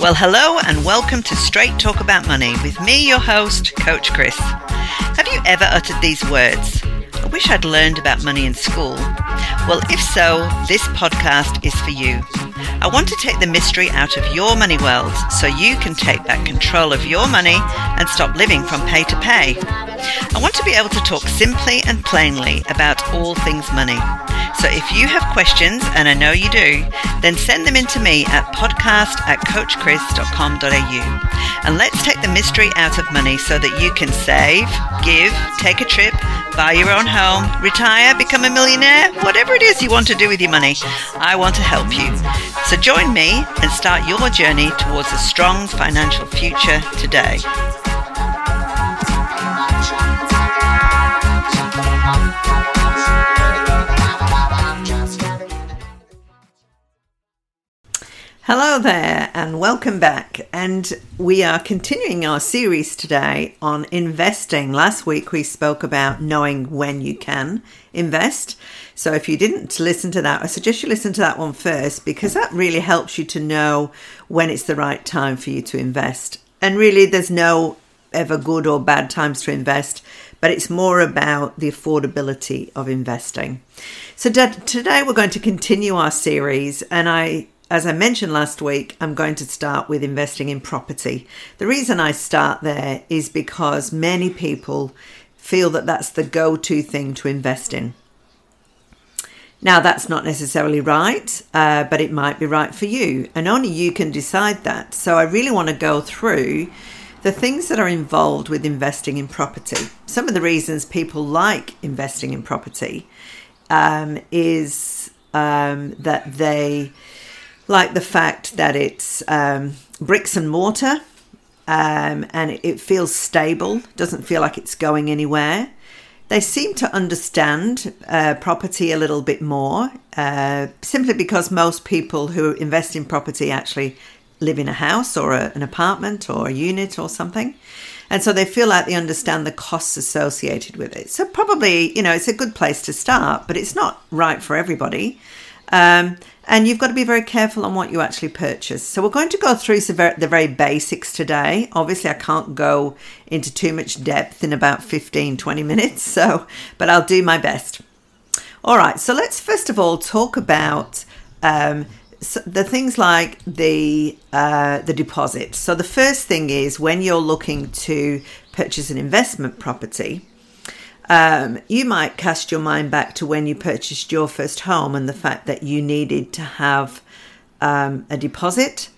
Well, hello and welcome to Straight Talk About Money with me, your host, Coach Chris. Have you ever uttered these words? I wish I'd learned about money in school. Well, if so, this podcast is for you. I want to take the mystery out of your money world so you can take back control of your money and stop living from pay to pay. I want to be able to talk simply and plainly about all things money. So if you have questions, and I know you do, then send them in to me at podcast at coachchris.com.au. And let's take the mystery out of money so that you can save, give, take a trip, buy your own home, retire, become a millionaire, whatever it is you want to do with your money. I want to help you. So join me and start your journey towards a strong financial future today. Hello there, and welcome back. And we are continuing our series today on investing. Last week we spoke about knowing when you can invest. So if you didn't listen to that, I suggest you listen to that one first because that really helps you to know when it's the right time for you to invest. And really, there's no ever good or bad times to invest, but it's more about the affordability of investing. So today we're going to continue our series, and I as I mentioned last week, I'm going to start with investing in property. The reason I start there is because many people feel that that's the go to thing to invest in. Now, that's not necessarily right, uh, but it might be right for you, and only you can decide that. So, I really want to go through the things that are involved with investing in property. Some of the reasons people like investing in property um, is um, that they like the fact that it's um, bricks and mortar um, and it feels stable, doesn't feel like it's going anywhere. They seem to understand uh, property a little bit more, uh, simply because most people who invest in property actually live in a house or a, an apartment or a unit or something. And so they feel like they understand the costs associated with it. So, probably, you know, it's a good place to start, but it's not right for everybody. Um, and you've got to be very careful on what you actually purchase. So, we're going to go through the very basics today. Obviously, I can't go into too much depth in about 15, 20 minutes, so, but I'll do my best. All right, so let's first of all talk about um, so the things like the uh, the deposit. So the first thing is when you're looking to purchase an investment property, um, you might cast your mind back to when you purchased your first home and the fact that you needed to have um, a deposit.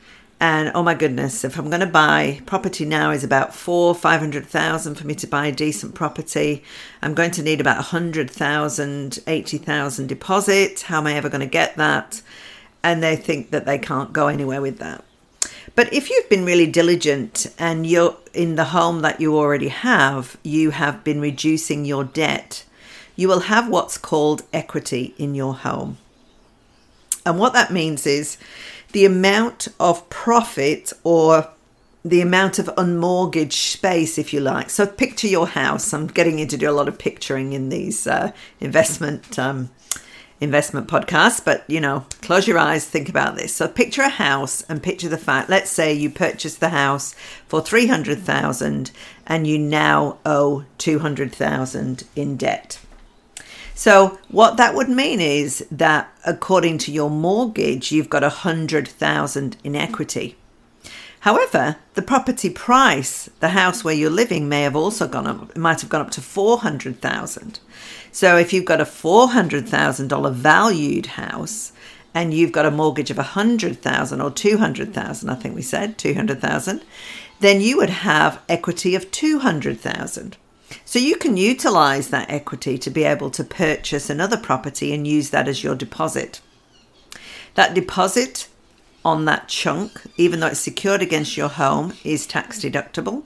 And oh my goodness, if I'm going to buy property now is about four, five hundred thousand for me to buy a decent property. I'm going to need about a hundred thousand, eighty thousand deposit. How am I ever going to get that? And they think that they can't go anywhere with that. But if you've been really diligent and you're in the home that you already have, you have been reducing your debt, you will have what's called equity in your home. And what that means is the amount of profit or the amount of unmortgaged space, if you like. So picture your house. I'm getting you to do a lot of picturing in these uh, investment um, investment podcast, but you know, close your eyes, think about this. So picture a house and picture the fact, let's say you purchased the house for 300,000 and you now owe 200,000 in debt. So what that would mean is that according to your mortgage, you've got 100,000 in equity. However, the property price, the house where you're living may have also gone up, might have gone up to 400,000. So if you've got a $400,000 valued house and you've got a mortgage of 100,000 or 200,000, I think we said 200,000, then you would have equity of 200,000. So you can utilize that equity to be able to purchase another property and use that as your deposit. That deposit on that chunk, even though it's secured against your home, is tax deductible.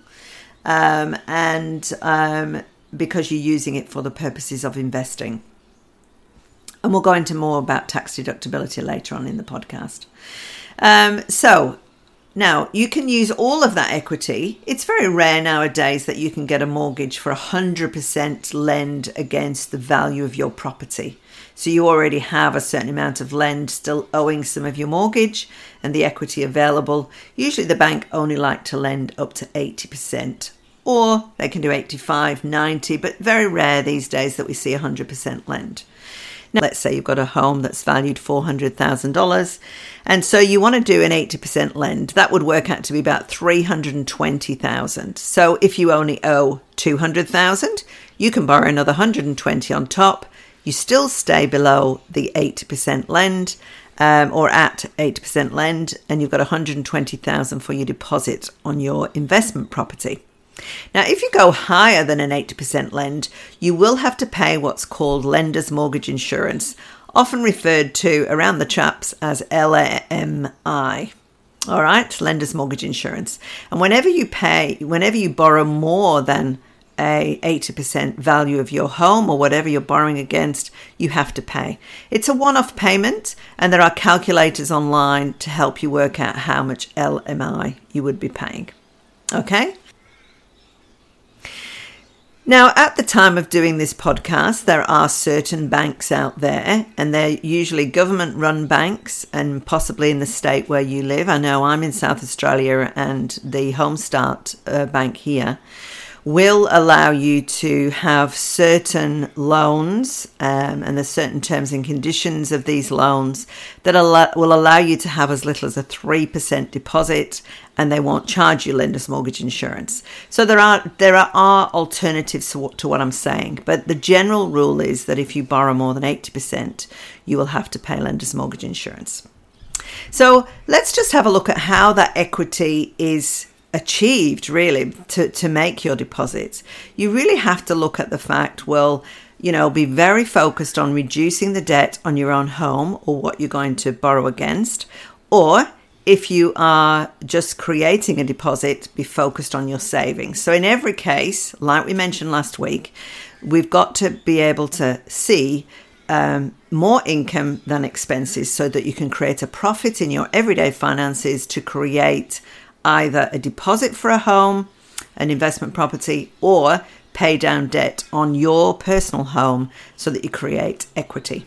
Um, and um, because you're using it for the purposes of investing. And we'll go into more about tax deductibility later on in the podcast. Um, so, Now, you can use all of that equity. It's very rare nowadays that you can get a mortgage for 100% lend against the value of your property. So you already have a certain amount of lend still owing some of your mortgage and the equity available. Usually the bank only like to lend up to 80% or they can do 85, 90, but very rare these days that we see 100% lend. Now, let's say you've got a home that's valued $400,000, and so you want to do an 80% lend. That would work out to be about 320,000. So if you only owe 200,000, you can borrow another 120 on top. You still stay below the 80% lend. Um, or at 8% lend, and you've got 120,000 for your deposit on your investment property. Now, if you go higher than an 80% lend, you will have to pay what's called lender's mortgage insurance, often referred to around the chaps as LMI. All right, lender's mortgage insurance. And whenever you pay, whenever you borrow more than a 80% value of your home or whatever you're borrowing against, you have to pay. It's a one off payment, and there are calculators online to help you work out how much LMI you would be paying. Okay? Now, at the time of doing this podcast, there are certain banks out there, and they're usually government run banks and possibly in the state where you live. I know I'm in South Australia, and the Homestart uh, Bank here will allow you to have certain loans, um, and there's certain terms and conditions of these loans that will allow you to have as little as a 3% deposit and they won't charge you lender's mortgage insurance. So there are there are alternatives to what, to what I'm saying, but the general rule is that if you borrow more than 80%, you will have to pay lender's mortgage insurance. So let's just have a look at how that equity is achieved really to, to make your deposits, you really have to look at the fact, well, you know, be very focused on reducing the debt on your own home or what you're going to borrow against. Or if you are just creating a deposit, be focused on your savings. So, in every case, like we mentioned last week, we've got to be able to see um, more income than expenses so that you can create a profit in your everyday finances to create either a deposit for a home, an investment property, or pay down debt on your personal home so that you create equity.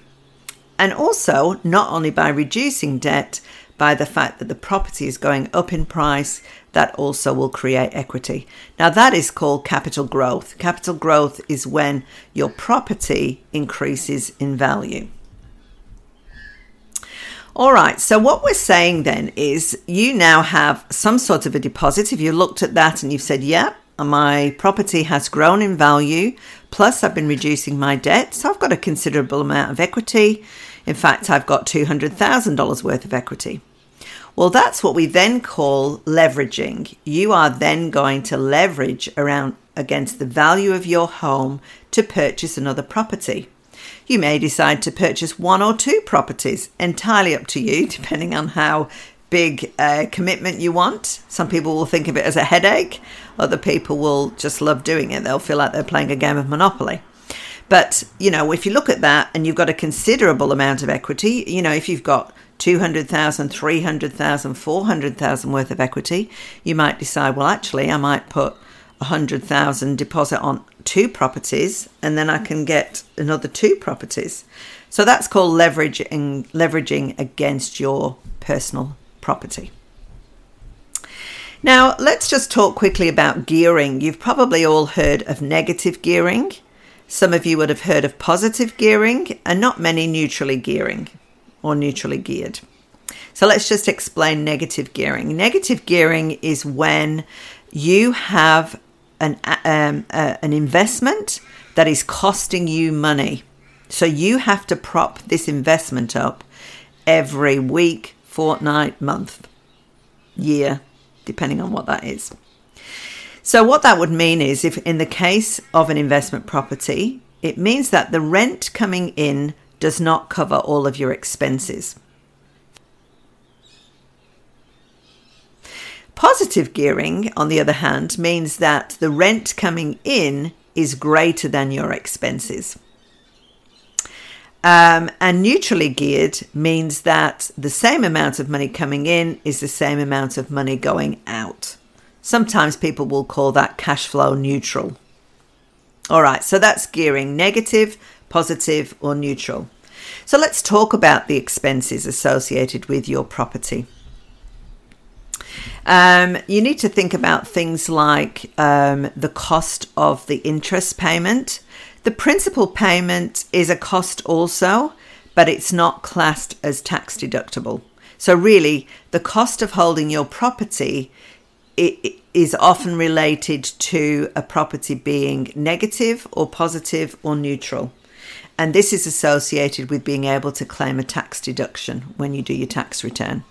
And also, not only by reducing debt, by the fact that the property is going up in price, that also will create equity. Now, that is called capital growth. Capital growth is when your property increases in value. All right. So what we're saying then is you now have some sort of a deposit. If you looked at that and you've said, yeah, my property has grown in value, plus I've been reducing my debt, so I've got a considerable amount of equity. In fact, I've got $200,000 worth of equity. Well, that's what we then call leveraging. You are then going to leverage around against the value of your home to purchase another property. You may decide to purchase one or two properties, entirely up to you, depending on how big a commitment you want. Some people will think of it as a headache, other people will just love doing it. They'll feel like they're playing a game of Monopoly. But, you know, if you look at that and you've got a considerable amount of equity, you know, if you've got 200,000, 300,000, 400,000 worth of equity, you might decide, well, actually, I might put 100,000 deposit on two properties and then I can get another two properties. So that's called leveraging leveraging against your personal property. Now, let's just talk quickly about gearing. You've probably all heard of negative gearing. Some of you would have heard of positive gearing, and not many neutrally gearing or neutrally geared. So let's just explain negative gearing. Negative gearing is when you have an um, uh, an investment that is costing you money. So you have to prop this investment up every week, fortnight, month, year, depending on what that is. So what that would mean is if in the case of an investment property, it means that the rent coming in does not cover all of your expenses. Positive gearing, on the other hand, means that the rent coming in is greater than your expenses. Um, and neutrally geared means that the same amount of money coming in is the same amount of money going out. Sometimes people will call that cash flow neutral. All right, so that's gearing negative, positive, or neutral. So let's talk about the expenses associated with your property. Um, you need to think about things like um, the cost of the interest payment. The principal payment is a cost also, but it's not classed as tax deductible. So, really, the cost of holding your property is often related to a property being negative or positive or neutral. And this is associated with being able to claim a tax deduction when you do your tax return.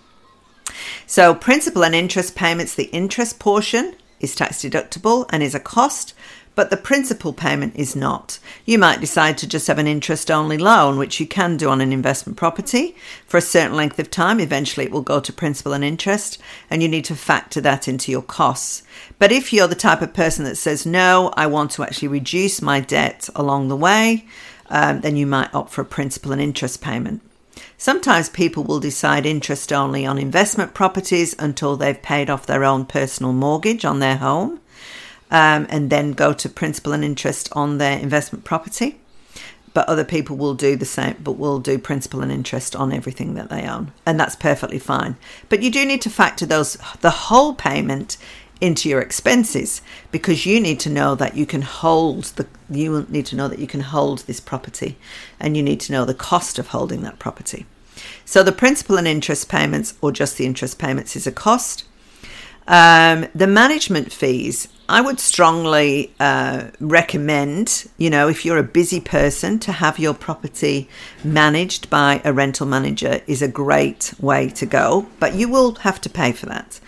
So, principal and interest payments, the interest portion is tax deductible and is a cost, but the principal payment is not. You might decide to just have an interest only loan, which you can do on an investment property for a certain length of time. Eventually, it will go to principal and interest, and you need to factor that into your costs. But if you're the type of person that says, no, I want to actually reduce my debt along the way, um, then you might opt for a principal and interest payment. Sometimes people will decide interest only on investment properties until they've paid off their own personal mortgage on their home um, and then go to principal and interest on their investment property. But other people will do the same, but will do principal and interest on everything that they own. And that's perfectly fine. But you do need to factor those, the whole payment into your expenses because you need to know that you can hold the you need to know that you can hold this property and you need to know the cost of holding that property so the principal and interest payments or just the interest payments is a cost um, the management fees I would strongly uh, recommend, you know, if you're a busy person, to have your property managed by a rental manager is a great way to go, but you will have to pay for that.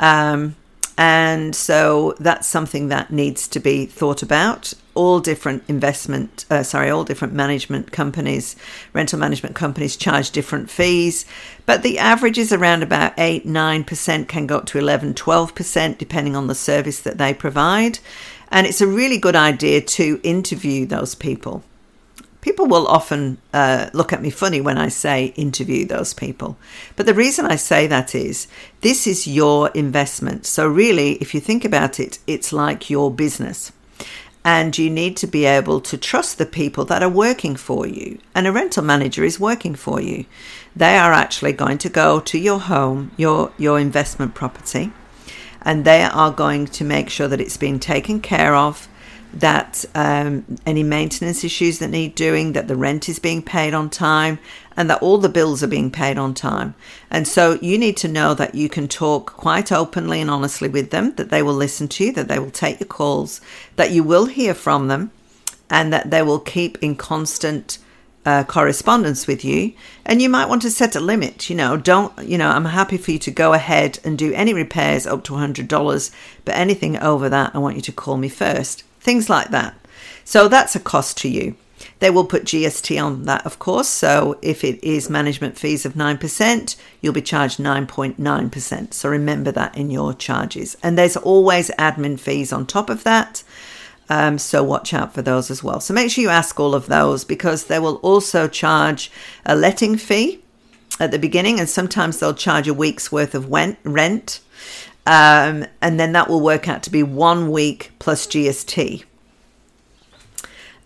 Um, and so that's something that needs to be thought about. All different investment, uh, sorry, all different management companies, rental management companies charge different fees, but the average is around about 8 9%, can go up to 11 12%, depending on the service that they provide. And it's a really good idea to interview those people people will often uh, look at me funny when I say interview those people. But the reason I say that is this is your investment. So, really, if you think about it, it's like your business. And you need to be able to trust the people that are working for you. And a rental manager is working for you. They are actually going to go to your home, your, your investment property, and they are going to make sure that it's being taken care of that um, any maintenance issues that need doing, that the rent is being paid on time, and that all the bills are being paid on time. And so you need to know that you can talk quite openly and honestly with them, that they will listen to you, that they will take your calls, that you will hear from them, and that they will keep in constant uh, correspondence with you. And you might want to set a limit. You know, don't, you know, I'm happy for you to go ahead and do any repairs up to $100, but anything over that, I want you to call me first things like that. So that's a cost to you. They will put GST on that, of course. So if it is management fees of 9%, you'll be charged 9.9%. So remember that in your charges. And there's always admin fees on top of that. Um, so watch out for those as well. So make sure you ask all of those because they will also charge a letting fee at the beginning, and sometimes they'll charge a week's worth of rent. Um, and then that will work out to be one week plus GST.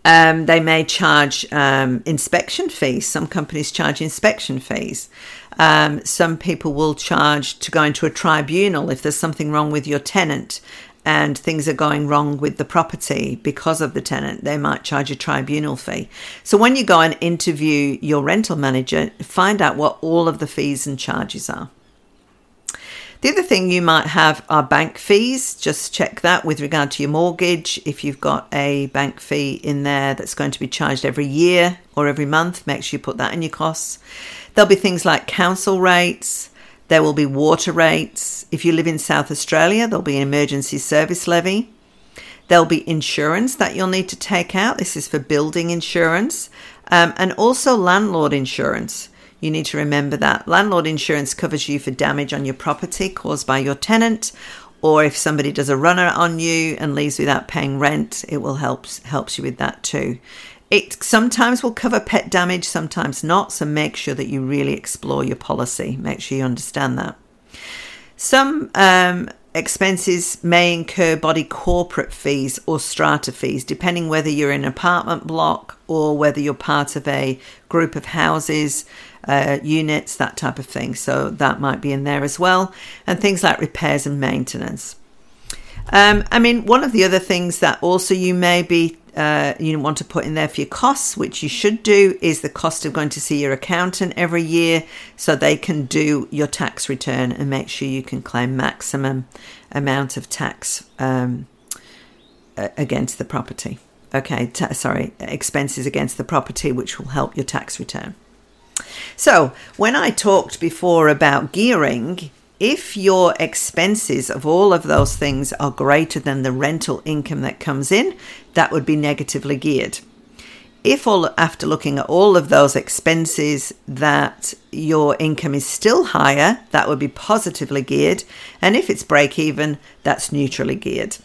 Um, they may charge um, inspection fees. Some companies charge inspection fees. Um, some people will charge to go into a tribunal if there's something wrong with your tenant and things are going wrong with the property because of the tenant. They might charge a tribunal fee. So when you go and interview your rental manager, find out what all of the fees and charges are. The other thing you might have are bank fees. Just check that with regard to your mortgage. If you've got a bank fee in there that's going to be charged every year or every month, make sure you put that in your costs. There'll be things like council rates. There will be water rates. If you live in South Australia, there'll be an emergency service levy. There'll be insurance that you'll need to take out. This is for building insurance um, and also landlord insurance. You need to remember that landlord insurance covers you for damage on your property caused by your tenant, or if somebody does a runner on you and leaves without paying rent, it will help helps you with that too. It sometimes will cover pet damage, sometimes not. So make sure that you really explore your policy. Make sure you understand that. Some um, expenses may incur body corporate fees or strata fees, depending whether you're in an apartment block or whether you're part of a group of houses, uh, units, that type of thing. So that might be in there as well. And things like repairs and maintenance. Um, I mean, one of the other things that also you may be uh, you want to put in there for your costs, which you should do, is the cost of going to see your accountant every year so they can do your tax return and make sure you can claim maximum amount of tax um, against the property. Okay, sorry, expenses against the property, which will help your tax return. So, when I talked before about gearing, if your expenses of all of those things are greater than the rental income that comes in, that would be negatively geared. If all after looking at all of those expenses that your income is still higher, that would be positively geared, and if it's break even, that's neutrally geared.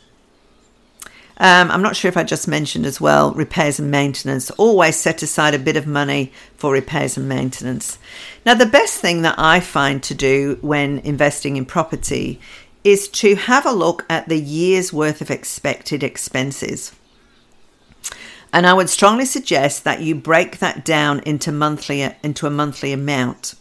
Um, I'm not sure if I just mentioned as well repairs and maintenance. Always set aside a bit of money for repairs and maintenance. Now, the best thing that I find to do when investing in property is to have a look at the year's worth of expected expenses. And I would strongly suggest that you break that down into monthly into a monthly amount.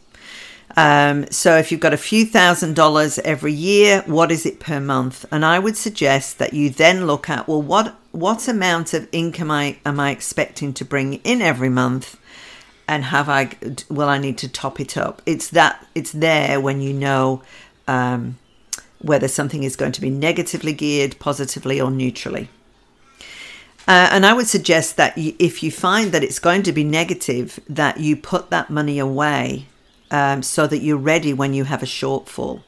Um, so if you've got a few thousand dollars every year, what is it per month? And I would suggest that you then look at well, what what amount of income I am I expecting to bring in every month, and have I will I need to top it up? It's that it's there when you know um, whether something is going to be negatively geared, positively, or neutrally. Uh, and I would suggest that if you find that it's going to be negative, that you put that money away um, so that you're ready when you have a shortfall.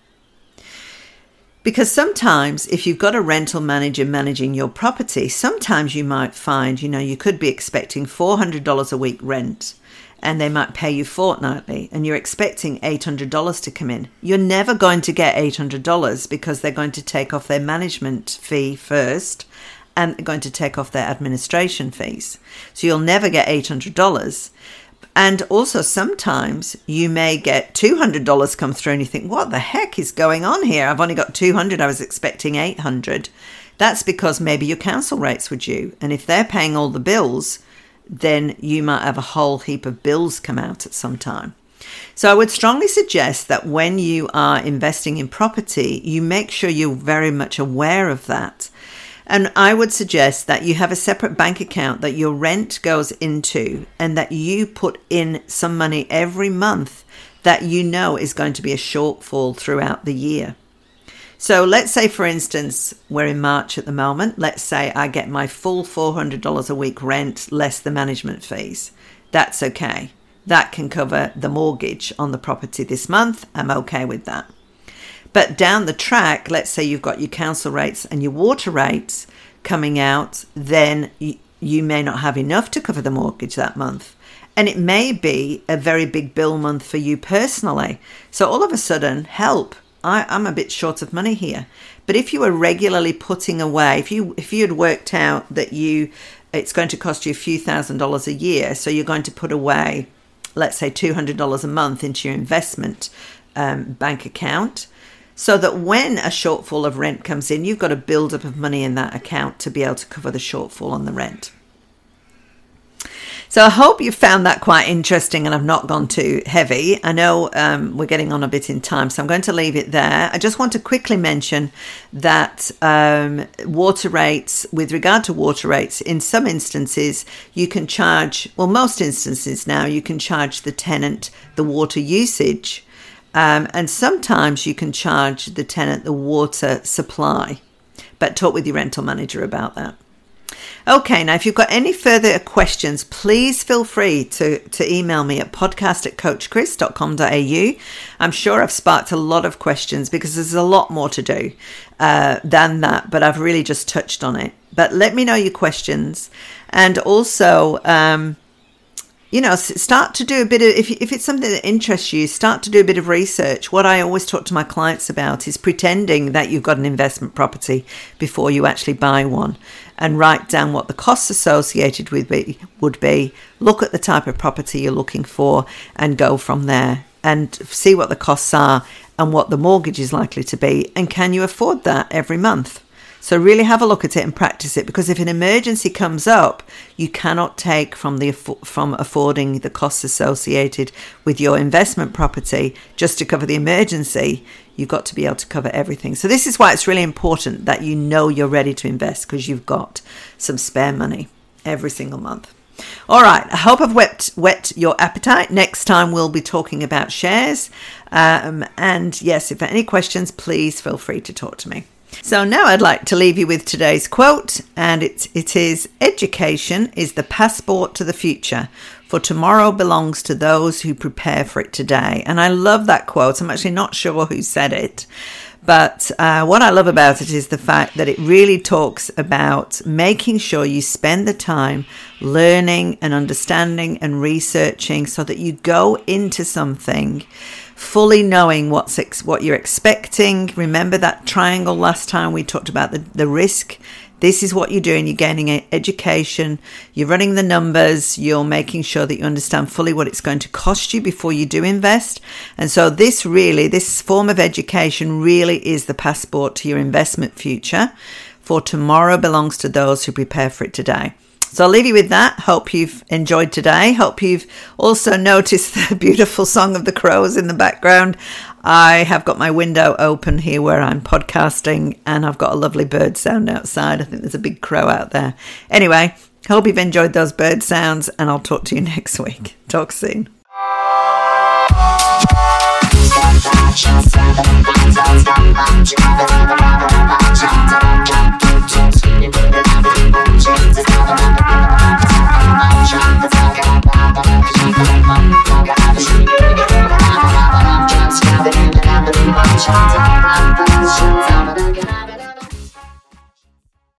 Because sometimes, if you've got a rental manager managing your property, sometimes you might find, you know, you could be expecting $400 a week rent and they might pay you fortnightly and you're expecting $800 to come in. You're never going to get $800 because they're going to take off their management fee first and they're going to take off their administration fees. So you'll never get $800. And also, sometimes you may get $200 come through and you think, what the heck is going on here? I've only got 200 I was expecting 800 That's because maybe your council rates were due. And if they're paying all the bills, then you might have a whole heap of bills come out at some time. So I would strongly suggest that when you are investing in property, you make sure you're very much aware of that and I would suggest that you have a separate bank account that your rent goes into and that you put in some money every month that you know is going to be a shortfall throughout the year. So let's say, for instance, we're in March at the moment. Let's say I get my full $400 a week rent less the management fees. That's okay. That can cover the mortgage on the property this month. I'm okay with that. But down the track, let's say you've got your council rates and your water rates coming out, then you, you may not have enough to cover the mortgage that month. And it may be a very big bill month for you personally. So all of a sudden, help. I, I'm a bit short of money here. But if you were regularly putting away, if you if you had worked out that you it's going to cost you a few thousand dollars a year, so you're going to put away, let's say two hundred dollars a month into your investment um, bank account, so that when a shortfall of rent comes in, you've got a build up of money in that account to be able to cover the shortfall on the rent. So I hope you found that quite interesting and I've not gone too heavy. I know um, we're getting on a bit in time, so I'm going to leave it there. I just want to quickly mention that um, water rates, with regard to water rates, in some instances you can charge, well, most instances now, you can charge the tenant the water usage um, and sometimes you can charge the tenant the water supply, but talk with your rental manager about that. Okay, now if you've got any further questions, please feel free to, to email me at podcast at coachchris.com.au. I'm sure I've sparked a lot of questions because there's a lot more to do uh, than that, but I've really just touched on it. But let me know your questions. And also, um, you know, start to do a bit of, if, if it's something that interests you, start to do a bit of research. What I always talk to my clients about is pretending that you've got an investment property before you actually buy one and write down what the costs associated with it would be. Look at the type of property you're looking for and go from there and see what the costs are and what the mortgage is likely to be. And can you afford that every month? So really have a look at it and practice it because if an emergency comes up, you cannot take from the from affording the costs associated with your investment property just to cover the emergency. You've got to be able to cover everything. So this is why it's really important that you know you're ready to invest because you've got some spare money every single month. All right, I hope I've whet, your appetite. Next time we'll be talking about shares. Um, and yes, if there are any questions, please feel free to talk to me. So now I'd like to leave you with today's quote, and it, it is Education is the passport to the future, for tomorrow belongs to those who prepare for it today. And I love that quote. I'm actually not sure who said it, but uh, what I love about it is the fact that it really talks about making sure you spend the time learning and understanding and researching so that you go into something fully knowing what's ex- what you're expecting. Remember that triangle last time we talked about the, the risk. This is what you're doing. You're gaining education. You're running the numbers. You're making sure that you understand fully what it's going to cost you before you do invest. And so this really, this form of education really is the passport to your investment future. For tomorrow belongs to those who prepare for it today. So I'll leave you with that. Hope you've enjoyed today. Hope you've also noticed the beautiful song of the crows in the background. I have got my window open here where I'm podcasting and I've got a lovely bird sound outside. I think there's a big crow out there. Anyway, hope you've enjoyed those bird sounds and I'll talk to you next week. Talk soon. I'm